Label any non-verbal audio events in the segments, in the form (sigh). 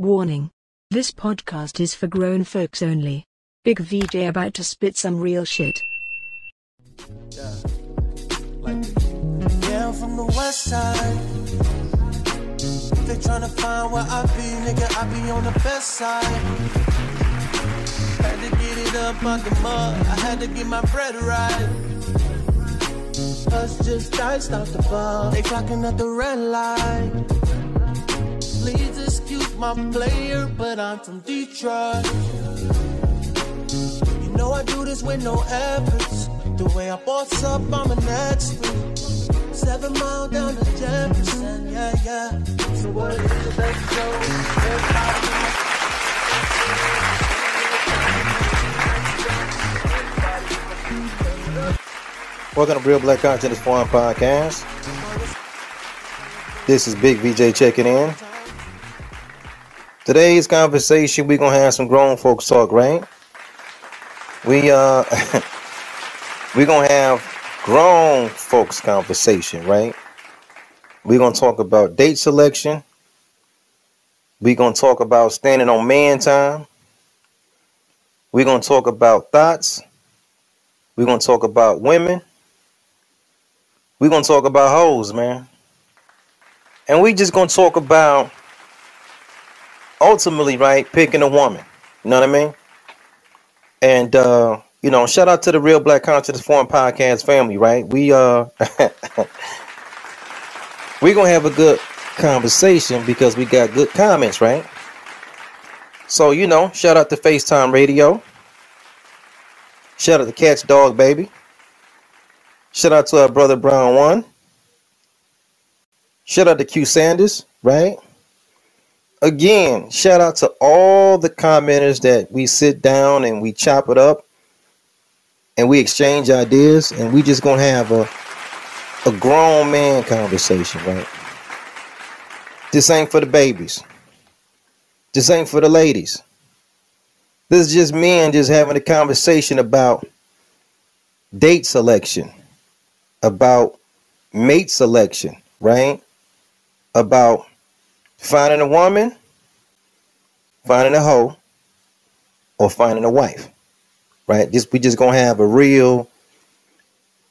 Warning. This podcast is for grown folks only. Big VJ about to spit some real shit. Yeah. Like, yeah, I'm from the west side. They tryna find where I be, nigga, I be on the best side. Had to get it up out the mud, I had to get my bread right. Us just diced off the bar, they clocking at the red light. Please excuse my player, but I'm from Detroit. You know I do this with no efforts. The way I boss up, I'm an expert. Seven mile down to Jefferson, yeah, yeah. So what is the best show? Welcome to Real Black Conscious Forum Podcast. This is Big VJ checking in. Today's conversation, we're gonna have some grown folks talk, right? We uh (laughs) we're gonna have grown folks conversation, right? We're gonna talk about date selection. We're gonna talk about standing on man time. We're gonna talk about thots. We're gonna talk about women. We're gonna talk about hoes, man. And we just gonna talk about ultimately, right, picking a woman. You know what I mean? And uh, you know, shout out to the Real Black Conscious Forum Podcast family, right? We uh (laughs) we're gonna have a good conversation because we got good comments, right? So, you know, shout out to FaceTime Radio. Shout out to Catch Dog Baby. Shout out to our brother Brown One. Shout out to Q Sanders, right? Again, shout out to all the commenters that we sit down and we chop it up and we exchange ideas and we just gonna have a a grown man conversation, right? This ain't for the babies. This ain't for the ladies. This is just men just having a conversation about date selection, about mate selection, right? About finding a woman, finding a hoe, or finding a wife, right? Just we just gonna have a real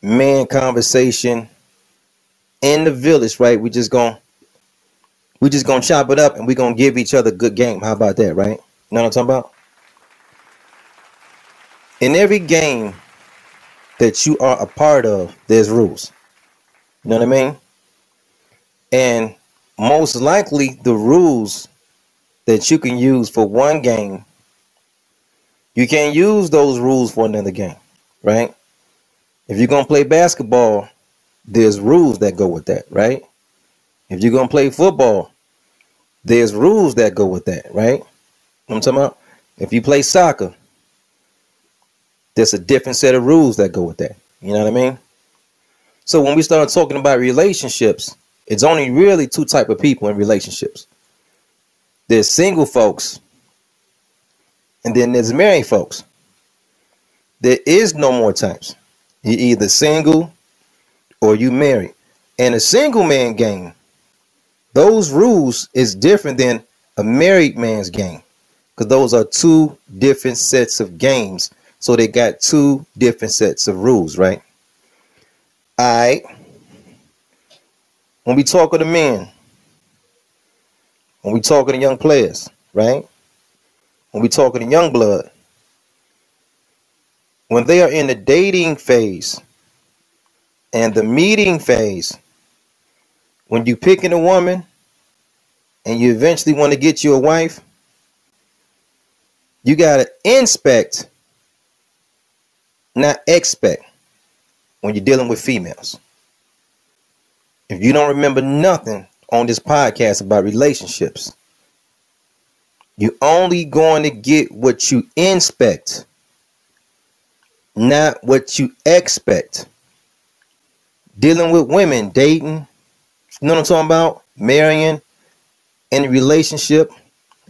man conversation in the village, right? We just gonna we just gonna chop it up and we gonna give each other good game. How about that, right? You know what I'm talking about? In every game that you are a part of, there's rules. You know what I mean? And most likely the rules that you can use for one game, you can't use those rules for another game, right? If you're gonna play basketball, there's rules that go with that, right? If you're gonna play football, there's rules that go with that, right? I'm talking about if you play soccer, there's a different set of rules that go with that. You know what I mean? So when we start talking about relationships, it's only really two type of people in relationships. There's single folks, and then there's married folks. There is no more types. You're either single or you married. And a single man game, those rules is different than a married man's game. Because those are two different sets of games so they got two different sets of rules, right? All right. When we talk to men, when we talking to young players, right? When we talking to young blood, when they are in the dating phase and the meeting phase, when you picking a woman and you eventually want to get you a wife, you got to inspect not expect when you're dealing with females. If you don't remember nothing on this podcast about relationships, you're only going to get what you inspect, not what you expect. Dealing with women, dating, you know what I'm talking about? Marrying, in a relationship,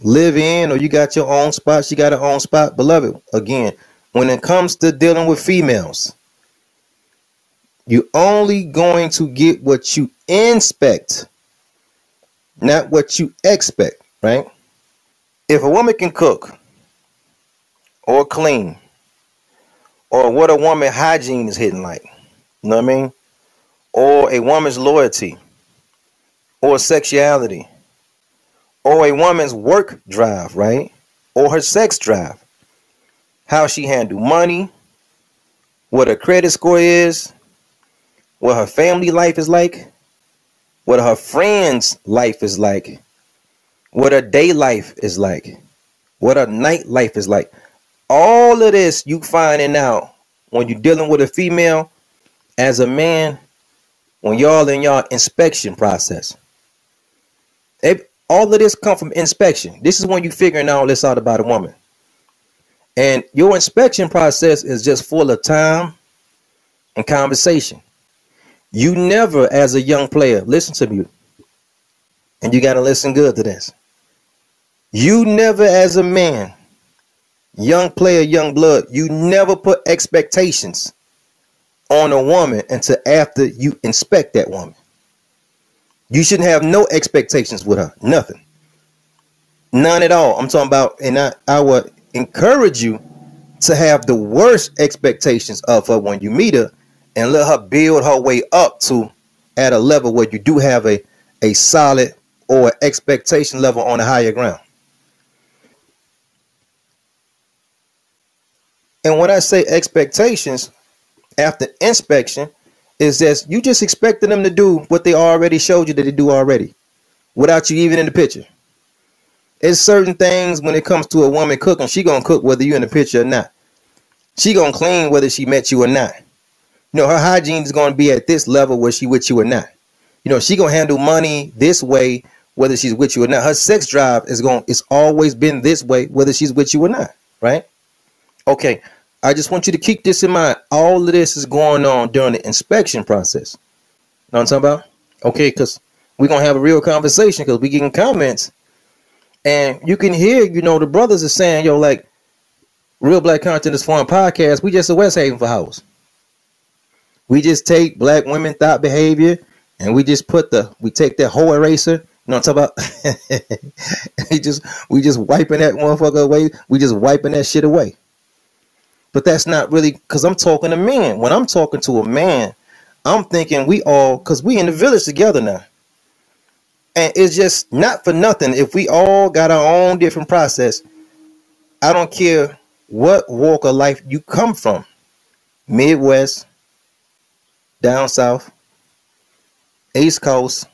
live in, or you got your own spot, she got her own spot. Beloved, again, when it comes to dealing with females, you're only going to get what you inspect, not what you expect, right? if a woman can cook or clean or what a woman hygiene is hitting like, you know what I mean? Or a woman's loyalty or sexuality or a woman's work drive, right? Or her sex drive. How she handle money, what her credit score is, what her family life is like, what her friends' life is like, what her day life is like, what her night life is like. All of this you finding out when you're dealing with a female as a man, when y'all in y'all inspection process. It, all of this come from inspection. This is when you figuring all this out about a woman. And your inspection process is just full of time and conversation. You never, as a young player, listen to me, and you got to listen good to this. You never, as a man, young player, young blood, you never put expectations on a woman until after you inspect that woman. You shouldn't have no expectations with her, nothing, none at all. I'm talking about, and I, I would encourage you to have the worst expectations of her when you meet her and let her build her way up to at a level where you do have a, a solid or expectation level on a higher ground. And when I say expectations after inspection, is that you just expecting them to do what they already showed you that they do already without you even in the picture. It's certain things when it comes to a woman cooking, she gonna cook whether you're in the picture or not. She gonna clean whether she met you or not. You know, her hygiene is gonna be at this level where she with you or not. You know, she gonna handle money this way whether she's with you or not. Her sex drive is going it's always been this way whether she's with you or not, right? Okay, I just want you to keep this in mind. All of this is going on during the inspection process. You Know what I'm talking about? Okay, because we're gonna have a real conversation because we getting comments. And you can hear, you know, the brothers are saying, yo, like, real black conscious forum podcast. We just a West Haven for house. We just take black women thot behavior and we just put the we take that whole eraser. You know what I'm talking about? (laughs) we just we just wiping that motherfucker away. We just wiping that shit away. But that's not really because I'm talking to men. When I'm talking to a man, I'm thinking we all because we in the village together now. And it's just not for nothing. If we all got our own different process, I don't care what walk of life you come from. Midwest, down south, East Coast,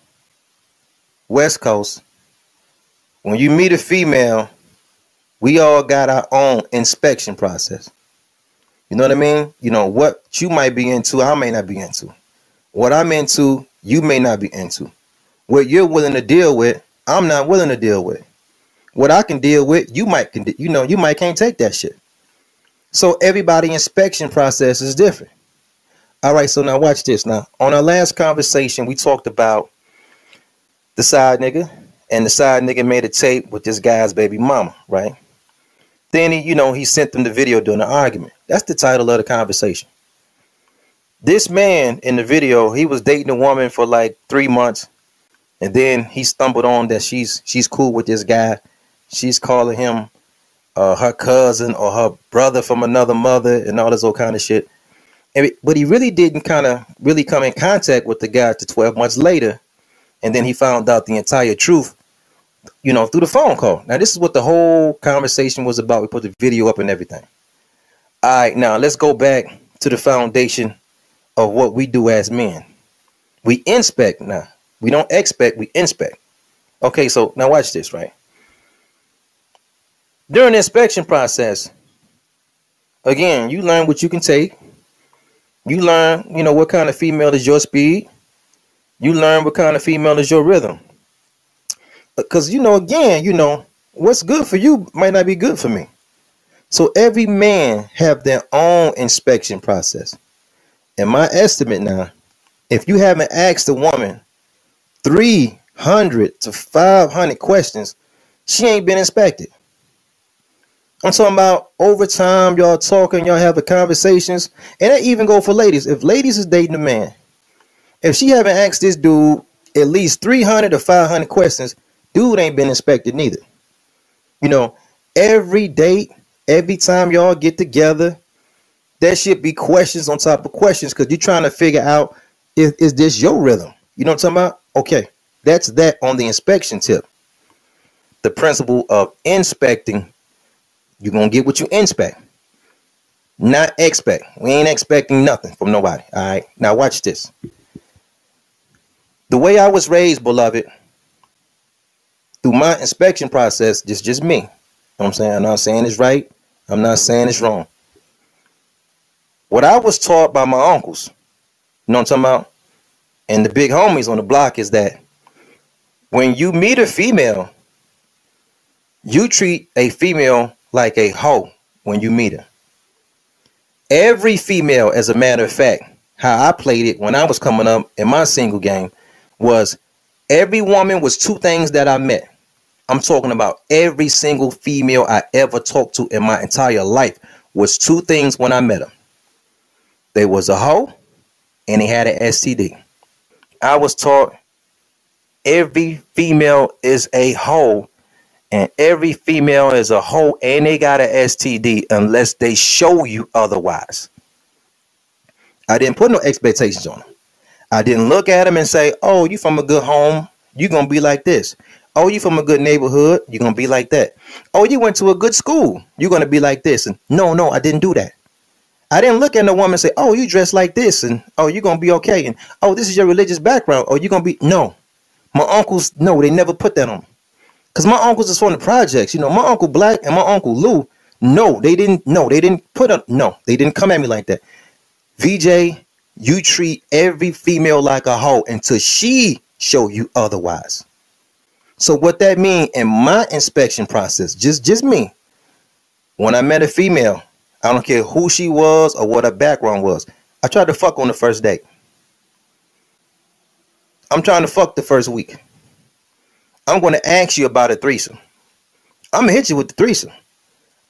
West Coast. When you meet a female, we all got our own inspection process. You know what I mean? You know, what you might be into, I may not be into. What I'm into, you may not be into. What you're willing to deal with, I'm not willing to deal with. What I can deal with, you might can you know, you might can't take that shit. So everybody inspection process is different. All right, so now watch this. Now, on our last conversation, we talked about the side nigga, and the side nigga made a tape with this guy's baby mama, right? Then he, you know, he sent them the video during the argument. That's the title of the conversation. This man in the video, he was dating a woman for like three months, and then he stumbled on that she's she's cool with this guy. She's calling him uh, her cousin or her brother from another mother and all this old kind of shit. And but he really didn't kind of really come in contact with the guy to 12 months later, and then he found out the entire truth you know, through the phone call. Now, this is what the whole conversation was about. We put the video up and everything. All right, now let's go back to the foundation of what we do as men. We inspect now. We don't expect, we inspect. Okay, so now watch this, right? During the inspection process, again, you learn what you can take. You learn, you know, what kind of female is your speed. You learn what kind of female is your rhythm. Uh, because you know again you know what's good for you might not be good for me. So every man have their own inspection process. And my estimate now if you haven't asked a woman 300 to 500 questions she ain't been inspected i'm talking about over time y'all talking y'all having conversations and that even go for ladies if ladies is dating a man if she haven't asked this dude at least 300 to 500 questions Dude ain't been inspected neither. You know, every date, every time y'all get together, there should be questions on top of questions because you're trying to figure out is, is this your rhythm? You know what I'm talking about? Okay, that's that on the inspection tip. The principle of inspecting, you're gonna get what you inspect, not expect. We ain't expecting nothing from nobody. All right, now watch this. The way I was raised, beloved, through my inspection process, just just me. I'm saying? I'm not saying it's right. I'm not saying it's wrong. What I was taught by my uncles, you know what I'm talking about? And the big homies on the block is that when you meet a female, you treat a female like a hoe when you meet her. Every female, as a matter of fact, how I played it when I was coming up in my single game was every woman was two things that I met. I'm talking about every single female I ever talked to in my entire life was two things when I met them. They was a hoe and they had an STD. I was taught every female is a hoe and every female is a hoe and they got an STD unless they show you otherwise. I didn't put no expectations on them. I didn't look at them and say, "Oh, you from a good home, you're to be like this." Oh, you from a good neighborhood, you're to be like that. Oh, you went to a good school, you're to be like this. And no, no, I didn't do that. I didn't look at a woman and say, "Oh, you dress like this," and "Oh, you're gonna be okay," and "Oh, this is your religious background," oh, or "You're gonna be." No, my uncles, no, they never put that on. Cause my uncles is from the projects. You know, my uncle Black and my uncle Lou. No, they didn't. No, they didn't put up. No, they didn't come at me like that. VJ, you treat every female like a hoe until she show you otherwise. So what that mean in my inspection process, just just me, when I met a female, I don't care who she was or what her background was. I tried to fuck on the first date. I'm trying to fuck the first week. I'm going to ask you about a threesome. I'm gonna hit you with the threesome.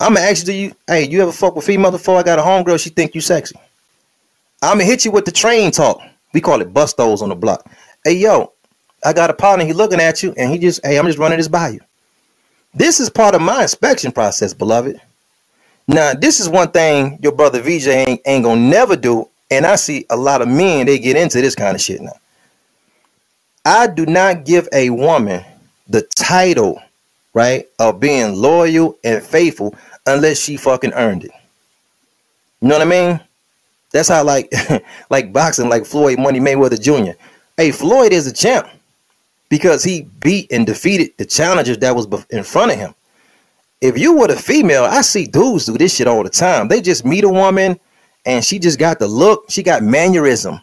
I'm gonna ask you, do you, hey, you ever fuck with female before? I got a homegirl, she think you sexy. I'm gonna hit you with the train talk. We call it bustos on the block. Hey, yo, I got a partner. He looking at you, and he just, hey, I'm just running this by you. This is part of my inspection process, beloved. Now, this is one thing your brother VJ ain't, ain't gonna never do, and I see a lot of men they get into this kind of shit now. I do not give a woman the title, right, of being loyal and faithful unless she fucking earned it. You know what I mean? That's how like (laughs) like boxing, like Floyd Money Mayweather Jr. Hey, Floyd is a champ because he beat and defeated the challengers that was in front of him if you were a female, I see dudes do this shit all the time. They just meet a woman and she just got the look, she got mannerism.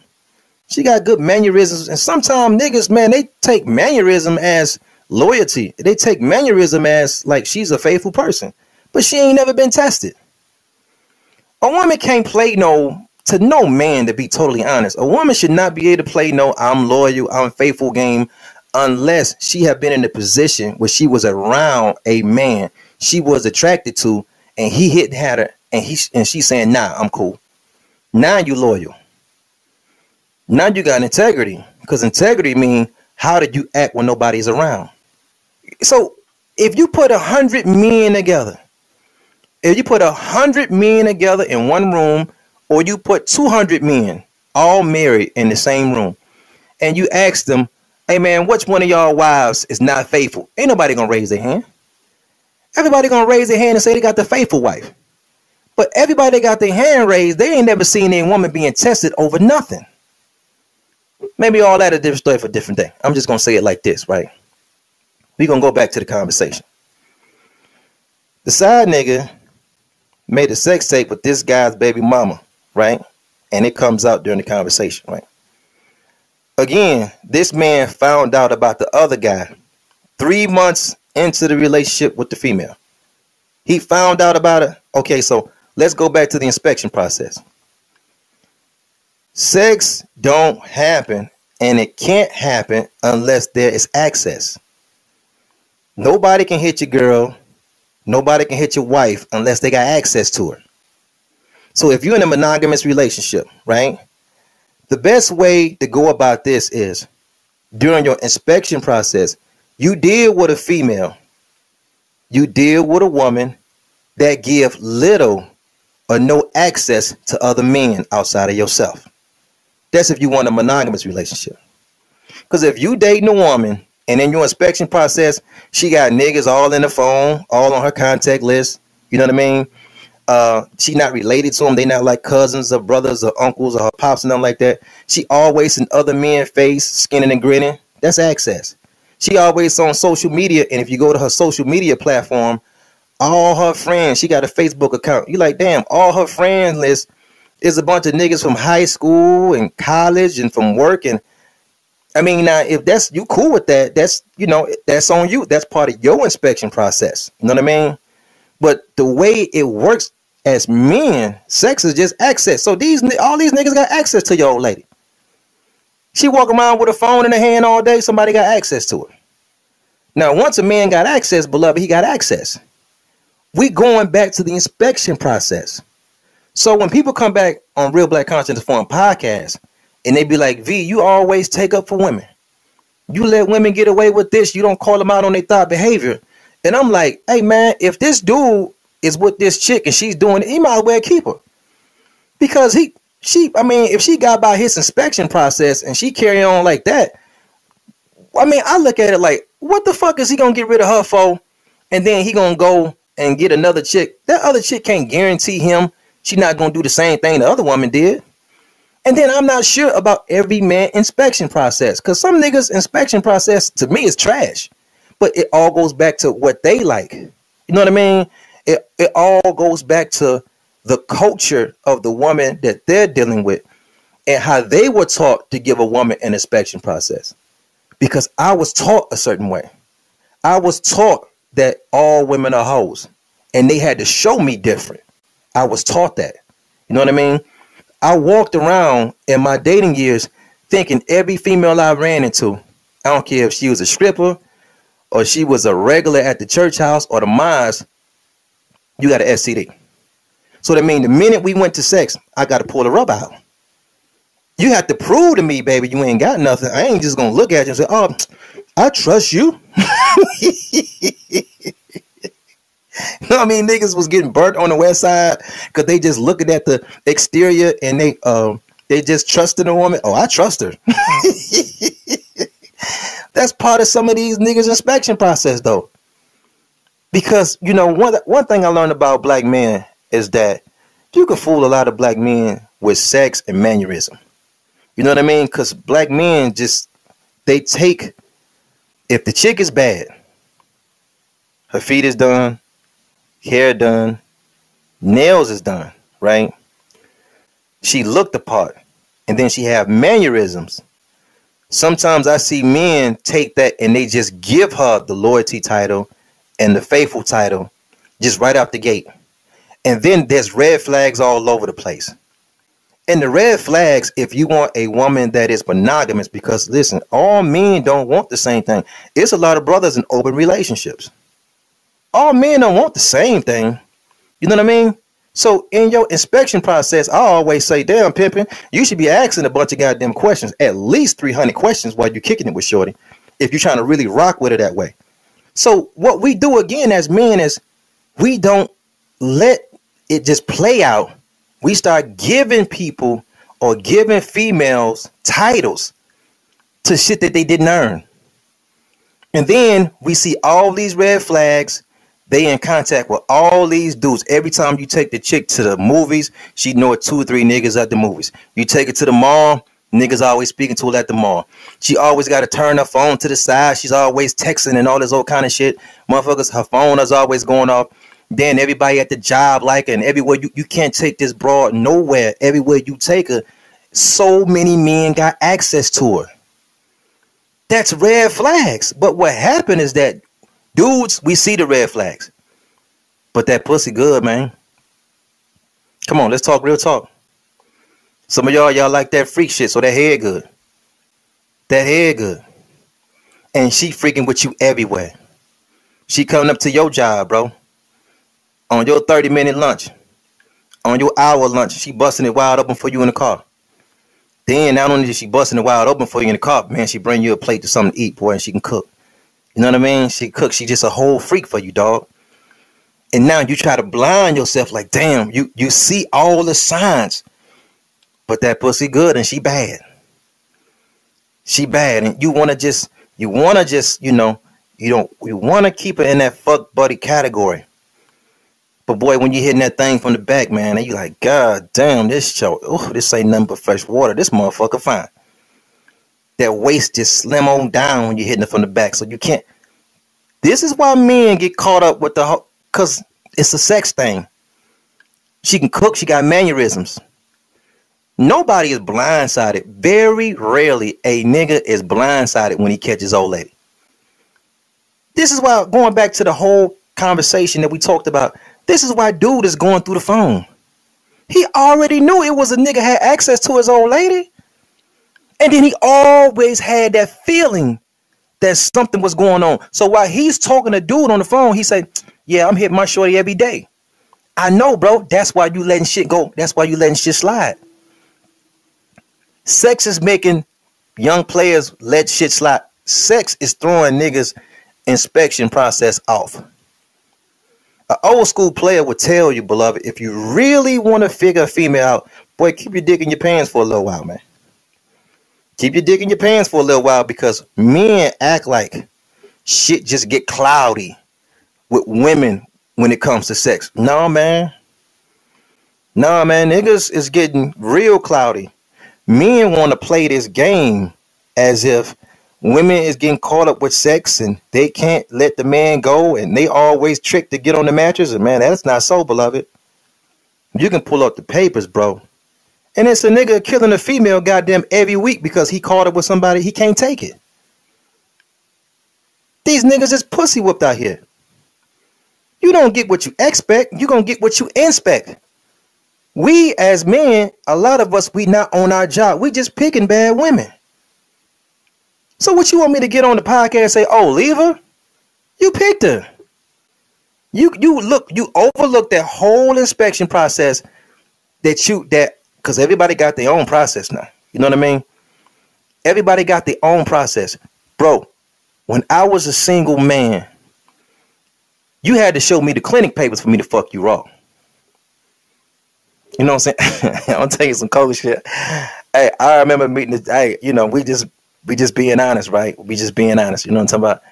She got good mannerisms. And sometimes niggas, man, they take mannerism as loyalty. They take mannerism as like she's a faithful person. But she ain't never been tested. A woman can't play no to no man to be totally honest. A woman should not be able to play no I'm loyal, I'm faithful game unless she have been in a position where she was around a man she was attracted to, and he hit had her, and he and she's saying, "Nah, I'm cool." Now you loyal. Now you got integrity, because integrity means how did you act when nobody's around. So if you put a hundred men together, if you put a hundred men together in one room, or you put two hundred men all married in the same room, and you ask them, "Hey man, which one of y'all wives is not faithful?" Ain't nobody gonna raise their hand. Everybody gonna raise their hand and say they got the faithful wife. But everybody got their hand raised, they ain't never seen a woman being tested over nothing. Maybe all that a different story for a different day. I'm just gonna say it like this, right? We gonna go back to the conversation. The side nigga made a sex tape with this guy's baby mama, right? And it comes out during the conversation, right? Again, this man found out about the other guy three months into the relationship with the female. He found out about it. Okay, so let's go back to the inspection process. Sex don't happen and it can't happen unless there is access. Nobody can hit your girl, nobody can hit your wife unless they got access to her. So if you're in a monogamous relationship, right? The best way to go about this is during your inspection process, you deal with a female. you deal with a woman that give little or no access to other men outside of yourself. That's if you want a monogamous relationship. Because if you dating a woman and in your inspection process, she got niggas all in the phone, all on her contact list. You know what I mean? Uh, she not related to them. They not like cousins or brothers or uncles or her pops and nothing like that. She always in other men's face, skinning and grinning. That's access. She always on social media, and if you go to her social media platform, all her friends, she got a Facebook account. You like, damn, all her friends list is a bunch of niggas from high school and college and from work and I mean, now if that's you cool with that, that's you know that's on you. That's part of your inspection process. You know what I mean? But the way it works as men, sex is just access. So these all these niggas got access to your old lady. She walk around with a phone in her hand all day. Somebody got access to her. Now, once a man got access, beloved, he got access. We going back to the inspection process. So when people come back on Real Black Conscious Forum podcast and they be like, V, you always take up for women. You let women get away with this. You don't call them out on their thot behavior. And I'm like, hey man, if this dude is with this chick and she's doing it, he might as well keep her. Because he she I mean, if she got by his inspection process and she carry on like that, I mean, I look at it like, what the fuck is he gonna get rid of her for? And then he gonna go and get another chick. That other chick can't guarantee him she not gonna do the same thing the other woman did. And then I'm not sure about every man inspection process because some niggas inspection process to me is trash, but it all goes back to what they like. You know what I mean? It it all goes back to the culture of the woman that they're dealing with and how they were taught to give a woman an inspection process. Because I was taught a certain way. I was taught that all women are hoes, and they had to show me different. I was taught that. You know what I mean? I walked around in my dating years thinking every female I ran into, I don't care if she was a stripper or she was a regular at the church house or the mines, you got an STD. So that means the minute we went to sex, I got to pull the rubber out. You have to prove to me, baby, you ain't got nothing. I ain't just gonna look at you and say, "Oh, I trust you." (laughs) You know what I mean? Niggas was getting burnt on the west side because they just looking at the exterior and they um they just trusted a woman. Oh, I trust her. (laughs) That's part of some of these niggas inspection process though. Because you know one one thing I learned about black men is that you can fool a lot of black men with sex and mannerism. You know what I mean? Because black men just they take if the chick is bad, her feet is done, hair done, nails is done, right? She looked the part, and then she have mannerisms. Sometimes I see men take that and they just give her the loyalty title and the faithful title just right out the gate. And then there's red flags all over the place. And the red flags, if you want a woman that is monogamous, because listen, all men don't want the same thing. It's a lot of brothers in open relationships all men don't want the same thing. You know what I mean? So in your inspection process, I always say, damn, pimping, you should be asking a bunch of goddamn questions, at least 300 questions while you're kicking it with Shorty, if you're trying to really rock with her that way. So what we do again as men is we don't let it just play out. We start giving people or giving females titles to shit that they didn't earn. And then we see all these red flags they in contact with all these dudes. Every time you take the chick to the movies, she know two or three niggas at the movies. You take it to the mall, niggas always speaking to her at the mall. She always got to turn her phone to the side. She's always texting and all this old kind of shit. Motherfuckers, her phone is always going off. Then everybody at the job like her, and everywhere you, you can't take this broad nowhere. Everywhere you take her, so many men got access to her. That's red flags. But what happened is that Dudes, we see the red flags. But that pussy good, man. Come on, let's talk real talk. Some of y'all, y'all like that freak shit, so that hair good. That hair good. And she freaking with you everywhere. She coming up to your job, bro. On your 30 minute lunch. On your hour lunch. She busting it wide open for you in the car. Then not only is she busting it wide open for you in the car, man, she bring you a plate to something to eat, boy, and she can cook. You know what I mean? She cooks. She just a whole freak for you, dog. And now you try to blind yourself like, damn, you you see all the signs, but that pussy good and she bad. She bad, and you want to just you want to just you know you don't you want to keep her in that fuck buddy category. But boy, when you hitting that thing from the back, man, and you like, God damn, this show, oh, this ain't nothing but fresh water. This motherfucker fine. That waist just slim on down when you're hitting it from the back, so you can't. This is why men get caught up with the, cause it's a sex thing. She can cook. She got mannerisms. Nobody is blindsided. Very rarely a nigga is blindsided when he catches old lady. This is why going back to the whole conversation that we talked about. This is why dude is going through the phone. He already knew it was a nigga had access to his old lady. And then he always had that feeling that something was going on. So while he's talking to dude on the phone, he said, Yeah, I'm hitting my shorty every day. I know, bro. That's why you letting shit go. That's why you letting shit slide. Sex is making young players let shit slide. Sex is throwing niggas inspection process off. An old school player would tell you, beloved, if you really want to figure a female out, boy, keep your dick in your pants for a little while, man. Keep your dick in your pants for a little while because men act like shit just get cloudy with women when it comes to sex. No, man. No, man. Niggas is getting real cloudy. Men want to play this game as if women is getting caught up with sex and they can't let the man go and they always trick to get on the mattress. And man, that's not so, beloved. You can pull up the papers, bro. And it's a nigga killing a female goddamn every week because he caught up with somebody he can't take it. These niggas is pussy whooped out here. You don't get what you expect, you gonna get what you inspect. We as men, a lot of us, we not on our job. We just picking bad women. So what you want me to get on the podcast and say, "Oh, leave her"? You picked her. You you look you overlooked that whole inspection process that you that because everybody got their own process now. You know what I mean? Everybody got their own process, bro. When I was a single man, you had to show me the clinic papers for me to fuck you raw. You know what I'm saying? (laughs) I'm telling you some cold shit. Hey, I remember meeting the hey, you know, we just we just being honest, right? We just being honest. You know what I'm talking about?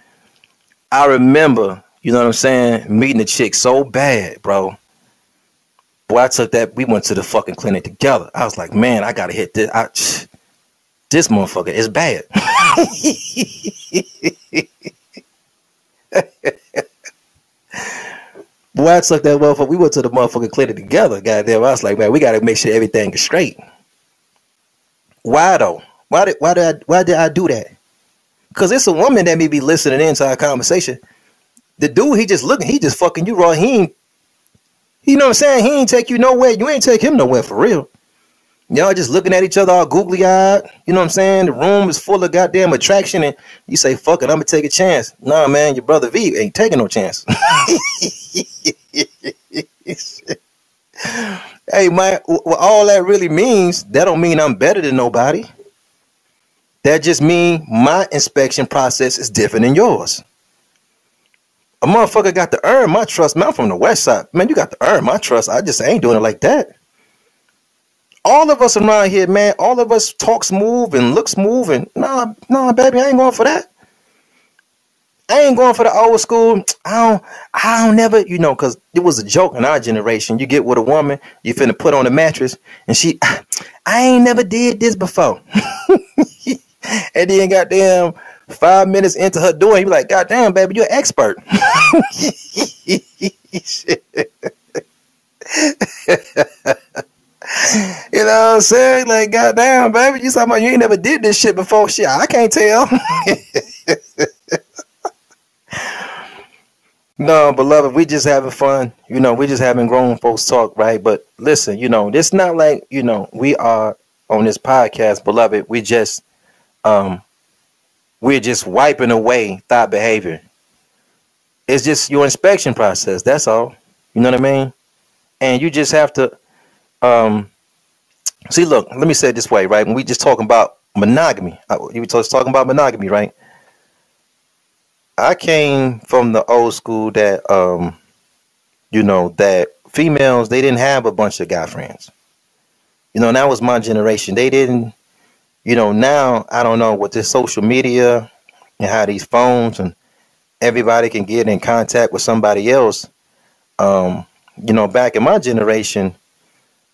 I remember, you know what I'm saying, meeting a chick so bad, bro. Boy, I took that. We went to the fucking clinic together. I was like, man, I gotta hit this. I, this motherfucker is bad. (laughs) Boy, I took that motherfucker. We went to the motherfucking clinic together. Goddamn, I was like, man, we gotta make sure everything is straight. Why though? Why did why did I why did I do that? Because it's a woman that may be listening into our conversation. The dude, he just looking, he just fucking you raw. He ain't, you know what I'm saying? He ain't take you nowhere. You ain't take him nowhere for real. Y'all just looking at each other all googly eyed. You know what I'm saying? The room is full of goddamn attraction, and you say, fuck it, I'm gonna take a chance. Nah, man, your brother V ain't taking no chance. (laughs) hey, man, all that really means, that don't mean I'm better than nobody. That just mean my inspection process is different than yours. A motherfucker got to earn my trust. Man, I'm from the west side. Man, you got to earn my trust. I just ain't doing it like that. All of us around here, man, all of us talks smooth and look smooth and nah, nah, baby, I ain't going for that. I ain't going for the old school. I don't, I don't never, you know, because it was a joke in our generation. You get with a woman, you finna put on a mattress, and she, (sighs) I ain't never did this before. (laughs) and then goddamn five minutes into her doing, he be like, God damn, baby, you're an expert. (laughs) (laughs) you know what I'm saying? Like, goddamn, baby, you talking about you ain't never did this shit before. Shit, I can't tell. (laughs) no, beloved, we just having fun. You know, we just having grown folks talk, right? But listen, you know, it's not like, you know, we are on this podcast, beloved. We just um, we're just wiping away thot behavior. It's just your inspection process. That's all. You know what I mean? And you just have to um, see. Look, let me say it this way, right? When we just talking about monogamy, uh, you were talking about monogamy, right? I came from the old school that um, you know, that females they didn't have a bunch of guy friends. You know, and that was my generation. They didn't, you know, now I don't know with this social media and how these phones and everybody can get in contact with somebody else. Um, you know, back in my generation,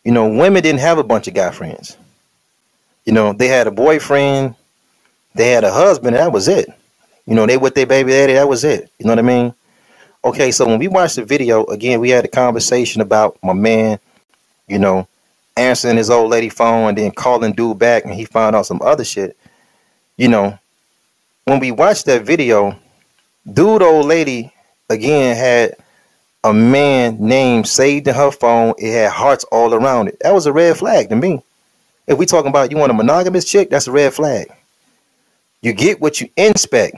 you know, women didn't have a bunch of guy friends. You know, they had a boyfriend, they had a husband, and that was it. You know, they with their baby daddy, that was it. You know what I mean? Okay, so when we watched the video, again, we had a conversation about my man, you know, answering his old lady phone and then calling dude back and he found out some other shit. You know, when we watched that video, dude old lady again had a man name saved in her phone. It had hearts all around it. That was a red flag to me. If we talking about you want a monogamous chick, that's a red flag. You get what you inspect,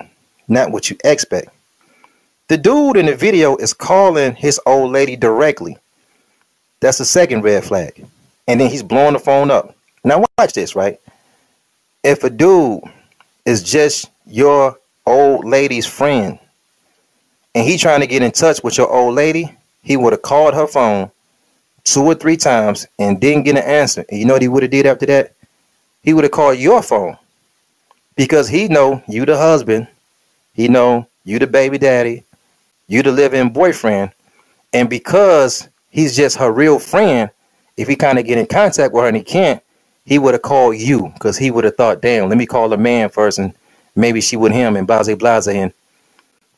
not what you expect. The dude in the video is calling his old lady directly. That's the second red flag. And then he's blowing the phone up. Now watch this, right? If a dude is just your old lady's friend and he trying to get in touch with your old lady, he would have called her phone two or three times and didn't get an answer. And you know what he would have did after that? He would have called your phone because he know you the husband, he know you the baby daddy, you the living boyfriend, and because he's just her real friend, if he kind of get in contact with her and he can't, he would have called you because he would have thought, damn, let me call a man first and maybe she would him and blase blase and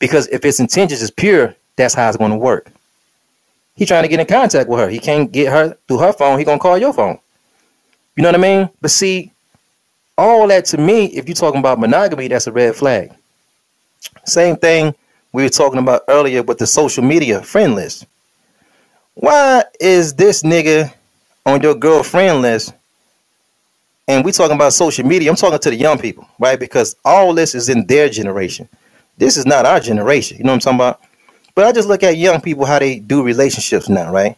because if his intentions is pure, that's how it's going to work. He trying to get in contact with her. He can't get her through her phone. He gonna call your phone. You know what I mean? But see, all that to me, if you're talking about monogamy, that's a red flag. Same thing we were talking about earlier with the social media friend list. Why is this nigga on your girlfriend list? And we talking about social media. I'm talking to the young people, right? Because all this is in their generation. This is not our generation. You know what I'm talking about? But I just look at young people how they do relationships now, right?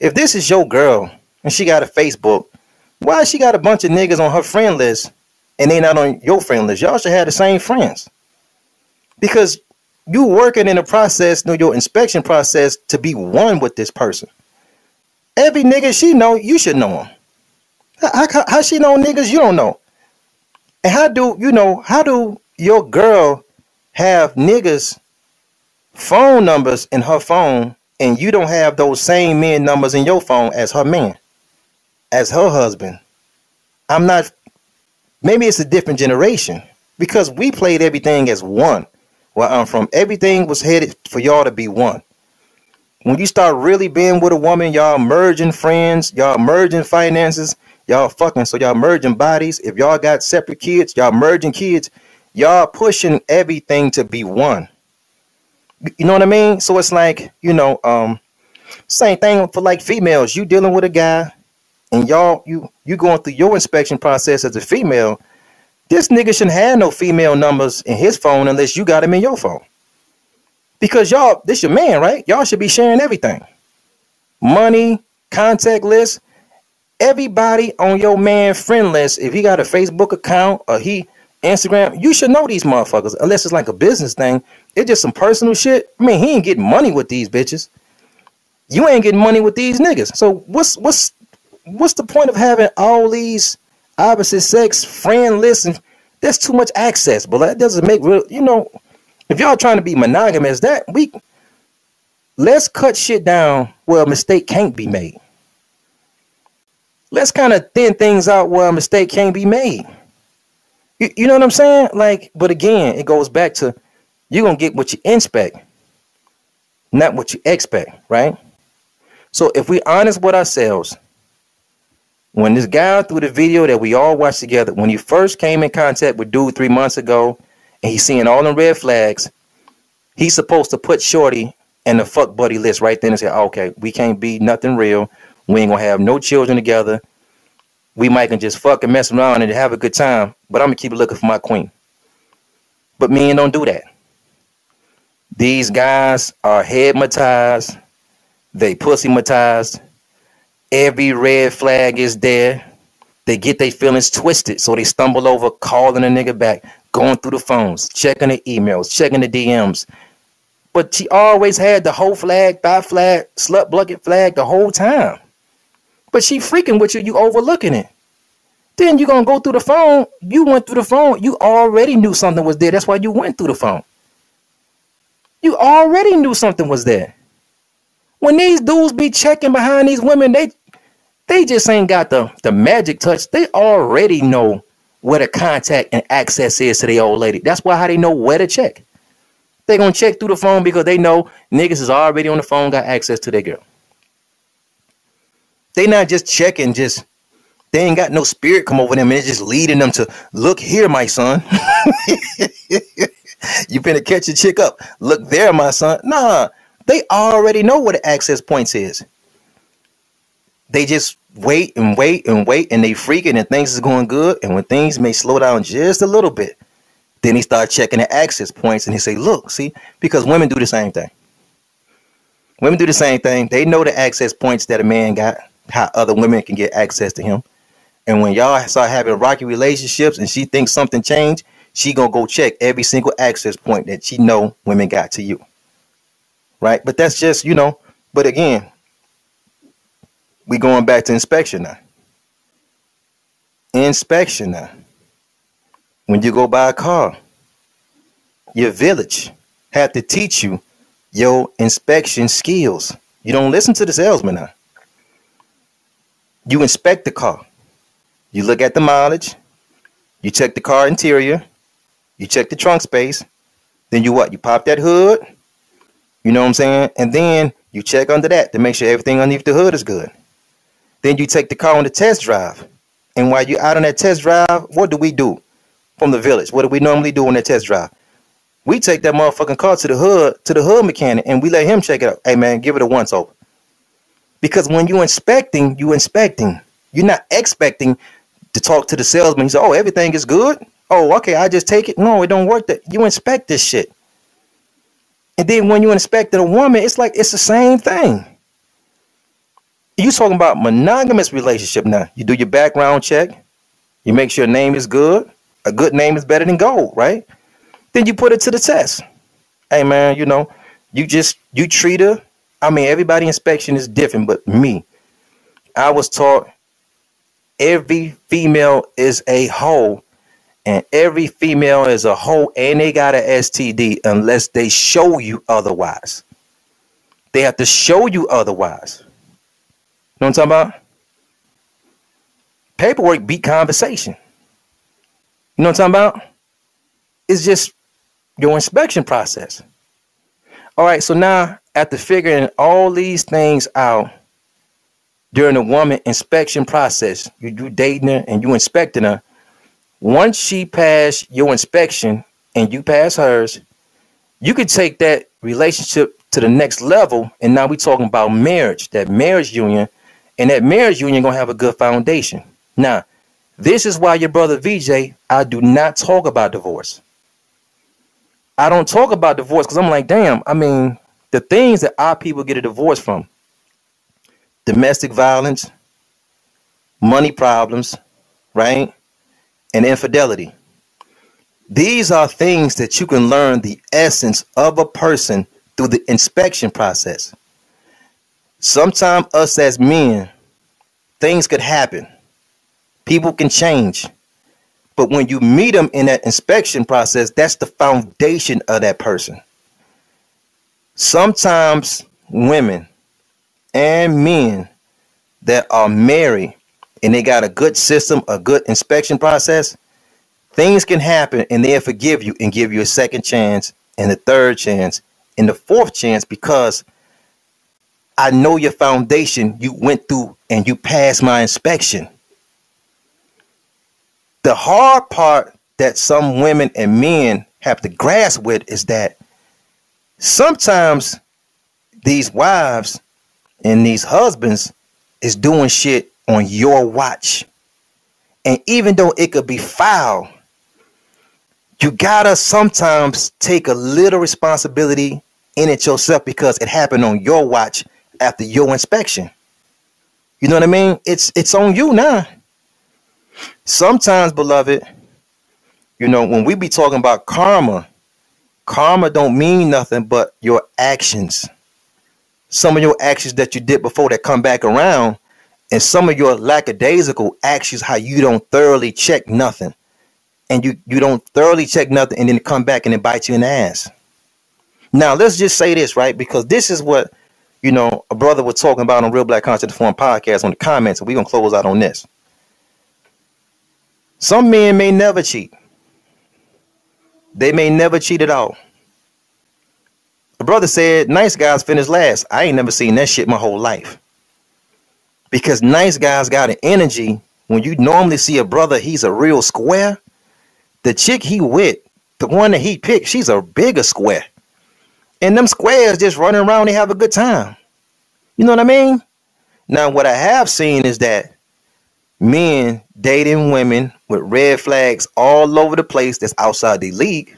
If this is your girl and she got a Facebook, why she got a bunch of niggas on her friend list and they not on your friend list? Y'all should have the same friends. Because you working in a process, you know, your inspection process to be one with this person. Every nigga she know, you should know him. How, how, how she know niggas you don't know? And how do you know? How do your girl have niggas phone numbers in her phone and you don't have those same men numbers in your phone as her man, as her husband. I'm not, maybe it's a different generation because we played everything as one. Where I'm from, everything was headed for y'all to be one. When you start really being with a woman, y'all merging friends, y'all merging finances, y'all fucking, so y'all merging bodies. If y'all got separate kids, y'all merging kids, y'all pushing everything to be one. You know what I mean? So it's like, you know, um, same thing for like females. You dealing with a guy and y'all you you going through your inspection process as a female. This nigga shouldn't have no female numbers in his phone unless you got him in your phone. Because y'all, this your man, right? Y'all should be sharing everything. Money, contact list, everybody on your man friend list. If he got a Facebook account or he Instagram, you should know these motherfuckers. Unless it's like a business thing. It's just some personal shit. I mean, he ain't getting money with these bitches. You ain't getting money with these niggas. So what's what's what's the point of having all these opposite sex friend lists and that's too much access, but that doesn't make real you know, if y'all trying to be monogamous, that we let's cut shit down where a mistake can't be made. Let's kind of thin things out where a mistake can't be made. You, you know what I'm saying? Like, but again, it goes back to you're gonna get what you inspect, not what you expect, right? So if we honest with ourselves, when this guy through the video that we all watched together, when you first came in contact with dude three months ago, and he's seeing all the red flags, he's supposed to put Shorty in the fuck buddy list right then and say, okay, we can't be nothing real. We ain't gonna have no children together we might can just fuck and mess around and have a good time, but I'm gonna keep looking for my queen. But men don't do that. These guys are headmatized, they pussymatized. Every red flag is there. They get their feelings twisted, so they stumble over calling a nigga back, going through the phones, checking the emails, checking the DMs, But she always had the whole flag, thigh flag, slut bucket flag the whole time. But she freaking with you, you overlooking it. Then you're gonna go through the phone. You went through the phone. You already knew something was there. That's why you went through the phone. You already knew something was there. When these dudes be checking behind these women, they they just ain't got the, the magic touch. They already know where the contact and access is to the old lady. That's why how they know where to check. They gonna check through the phone because they know niggas is already on the phone, got access to their girl. They not just checking, just they ain't got no spirit come over them and it's just leading them to look here, my son. (laughs) you finna catch a chick up. Look there, my son. Nah, they already know what the access points is. They just wait and wait and wait and they freaking and things is going good. And when things may slow down just a little bit, then he start checking the access points and he say, look, see, because women do the same thing. Women do the same thing. They know the access points that a man got, how other women can get access to him. And when y'all start having rocky relationships and she thinks something changed, she gonna go check every single access point that she know women got to you. Right? But that's just, you know, but again, we going back to inspection now. Inspection now. When you go buy a car, your village have to teach you your inspection skills. You don't listen to the salesman now. You inspect the car. You look at the mileage. You check the car interior. You check the trunk space. Then you what? You pop that hood. You know what I'm saying? And then you check under that to make sure everything underneath the hood is good. Then you take the car on the test drive. And while you're out on that test drive, what do we do from the village? What do we normally do on that test drive? We take that motherfucking car to the hood, to the hood mechanic, and we let him check it out. Hey man, give it a once over. Because when you inspecting, you inspecting. You're not expecting to talk to the salesman. He said, "Oh, everything is good. Oh, okay, I just take it." No, it don't work. That you inspect this shit, and then when you inspect a woman, it's like it's the same thing. You talking about monogamous relationship now? You do your background check. You make sure your name is good. A good name is better than gold, right? Then you put it to the test. Hey man, you know, you just you treat her. I mean, everybody inspection is different, but me, I was taught every female is a hoe and every female is a hoe and they got a STD unless they show you otherwise. They have to show you otherwise. Know what I'm talking about? Paperwork beat conversation. You know what I'm talking about? It's just your inspection process. All right, so now after figuring all these things out during the woman inspection process, you do dating her and you inspecting her. Once she passed your inspection and you pass hers, you could take that relationship to the next level. And now we're talking about marriage, that marriage union, and that marriage union gonna have a good foundation. Now, this is why your brother VJ, I do not talk about divorce. I don't talk about divorce because I'm like, damn, I mean, the things that our people get a divorce from domestic violence, money problems, right? And infidelity. These are things that you can learn the essence of a person through the inspection process. Sometimes, us as men, things could happen, people can change but when you meet them in that inspection process, that's the foundation of that person. Sometimes women and men that are married and they got a good system, a good inspection process, things can happen and they'll forgive you and give you a second chance and a third chance and the fourth chance because I know your foundation you went through and you passed my inspection the hard part that some women and men have to grasp with is that sometimes these wives and these husbands is doing shit on your watch. And even though it could be foul, you gotta sometimes take a little responsibility in it yourself because it happened on your watch after your inspection. You know what I mean? It's it's on you now. Sometimes, beloved, you know, when we be talking about karma, karma don't mean nothing but your actions. Some of your actions that you did before that come back around, and some of your lackadaisical actions, how you don't thoroughly check nothing. And you, you don't thoroughly check nothing and then come back and then bite you in the ass. Now, let's just say this, right? Because this is what, you know, a brother was talking about on Real Black Conscious Forum podcast on the comments, and we're to close out on this. Some men may never cheat. They may never cheat at all. A brother said, nice guys finish last. I ain't never seen that shit my whole life. Because nice guys got an energy. When you normally see a brother, he's a real square. The chick he with, the one that he picked, she's a bigger square. And them squares just running around, they have a good time. You know what I mean? Now, what I have seen is that men dating women with red flags all over the place that's outside the league.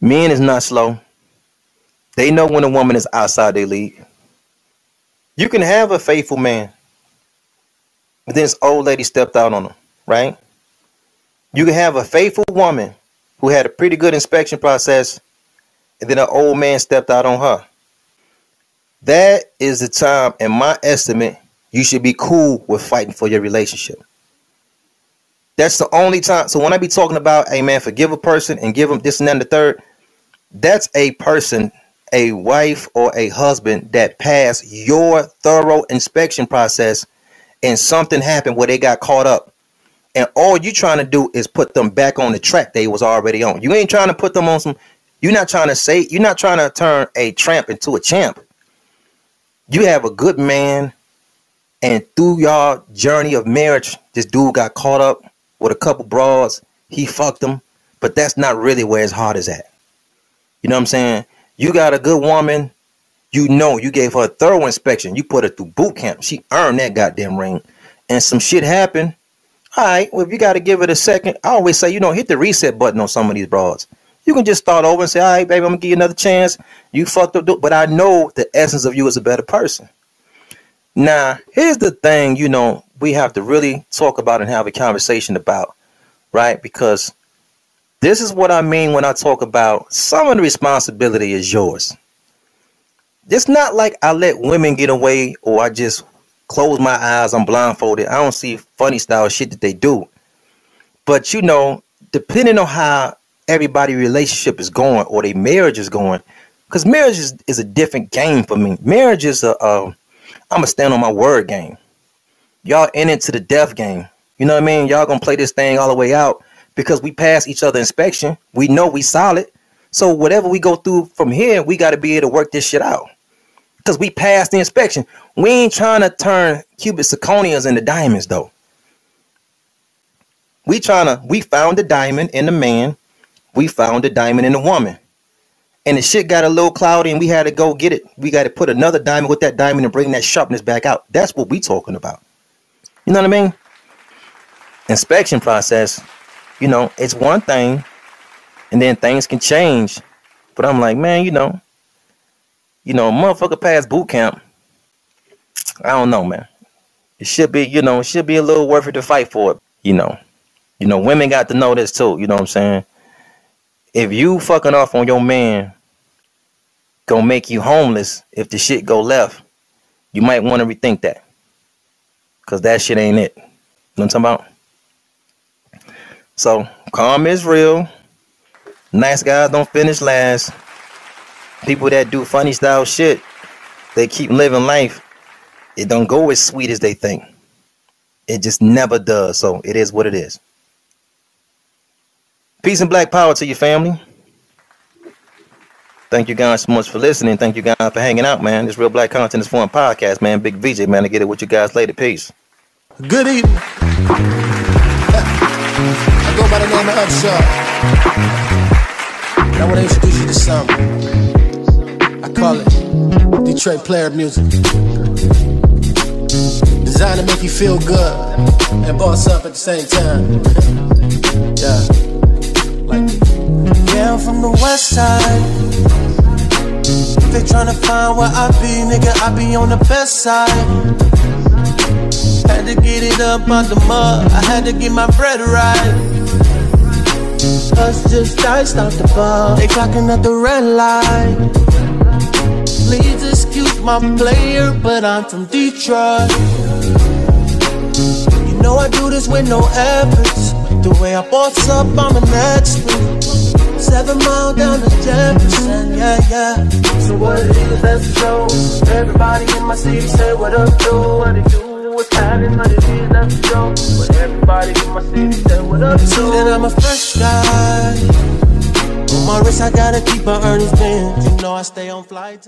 Men is not slow. They know when a woman is outside their league. You can have a faithful man, but then this old lady stepped out on him, right? You can have a faithful woman who had a pretty good inspection process, and then an old man stepped out on her. That is the time, in my estimate, you should be cool with fighting for your relationship. That's the only time. So when I be talking about, hey man, forgive a person and give them this and then the third, that's a person, a wife or a husband that passed your thorough inspection process and something happened where they got caught up. And all you trying to do is put them back on the track they was already on. You ain't trying to put them on some, you're not trying to say, you're not trying to turn a tramp into a champ. You have a good man and through y'all journey of marriage, this dude got caught up with a couple broads. He fucked them, but that's not really where his heart is at. You know what I'm saying? You got a good woman. You know, you gave her a thorough inspection. You put her through boot camp. She earned that goddamn ring. And some shit happened. All right, well, if you got to give it a second, I always say, you know, hit the reset button on some of these broads. You can just start over and say, all right, baby, I'm to give you another chance. You fucked up. But I know the essence of you as a better person. Now, here's the thing, you know, we have to really talk about and have a conversation about, right? Because this is what I mean when I talk about some of the responsibility is yours. It's not like I let women get away or I just close my eyes, I'm blindfolded. I don't see funny style shit that they do. But you know, depending on how everybody relationship is going or their marriage is going, because marriage is, is a different game for me. Marriage is a, a I'm gonna stand on my word game. Y'all in it to the death game. You know what I mean? Y'all gonna play this thing all the way out because we pass each other inspection. We know we solid. So whatever we go through from here, we got to be able to work this shit out. Because we passed the inspection. We ain't trying to turn cubic zirconias into diamonds though. We trying to, we found the diamond in the man. We found the diamond in the woman and the shit got a little cloudy and we had to go get it. We got to put another diamond with that diamond and bring that sharpness back out. That's what we talking about. You know what I mean? Inspection process, you know, it's one thing and then things can change. But I'm like, man, you know, you know, motherfucker past boot camp. I don't know, man. It should be, you know, it should be a little worth it to fight for it, you know. You know, women got to know this too, you know what I'm saying? If you fucking off on your man gonna make you homeless if the shit go left, you might want to rethink that. Cause that shit ain't it. You know what I'm talking about? So calm is real. Nice guys don't finish last. People that do funny style shit, they keep living life. It don't go as sweet as they think. It just never does. So it is what it is. Peace and black power to your family. Thank you guys so much for listening. Thank you guys for hanging out, man. This Real Black Consciousness Forum podcast, man. Big VJ, man. I get it with you guys later. Peace. Good evening. (laughs) I go by the name of Upshot. I want to introduce you to something. I call it Detroit player music. Designed to make you feel good and boss up at the same time. yeah. I'm from the west side. If they tryna find where I be, nigga, I be on the best side. Had to get it up out the mud, I had to get my bread right. Us just iced out the bar. They clocking at the red light. Please excuse my player, but I'm from Detroit. You know I do this with no efforts. The way I boss up, I'm an expert. Seven mile down to Jefferson, yeah, yeah. So what it is, that's the show. Everybody in my city say what up, do, what it do, what's happening, what it is, that's the show. But everybody in my city say what up, do. See that I'm a fresh guy. On my wrist, I gotta keep my earnings bent. You know I stay on flights.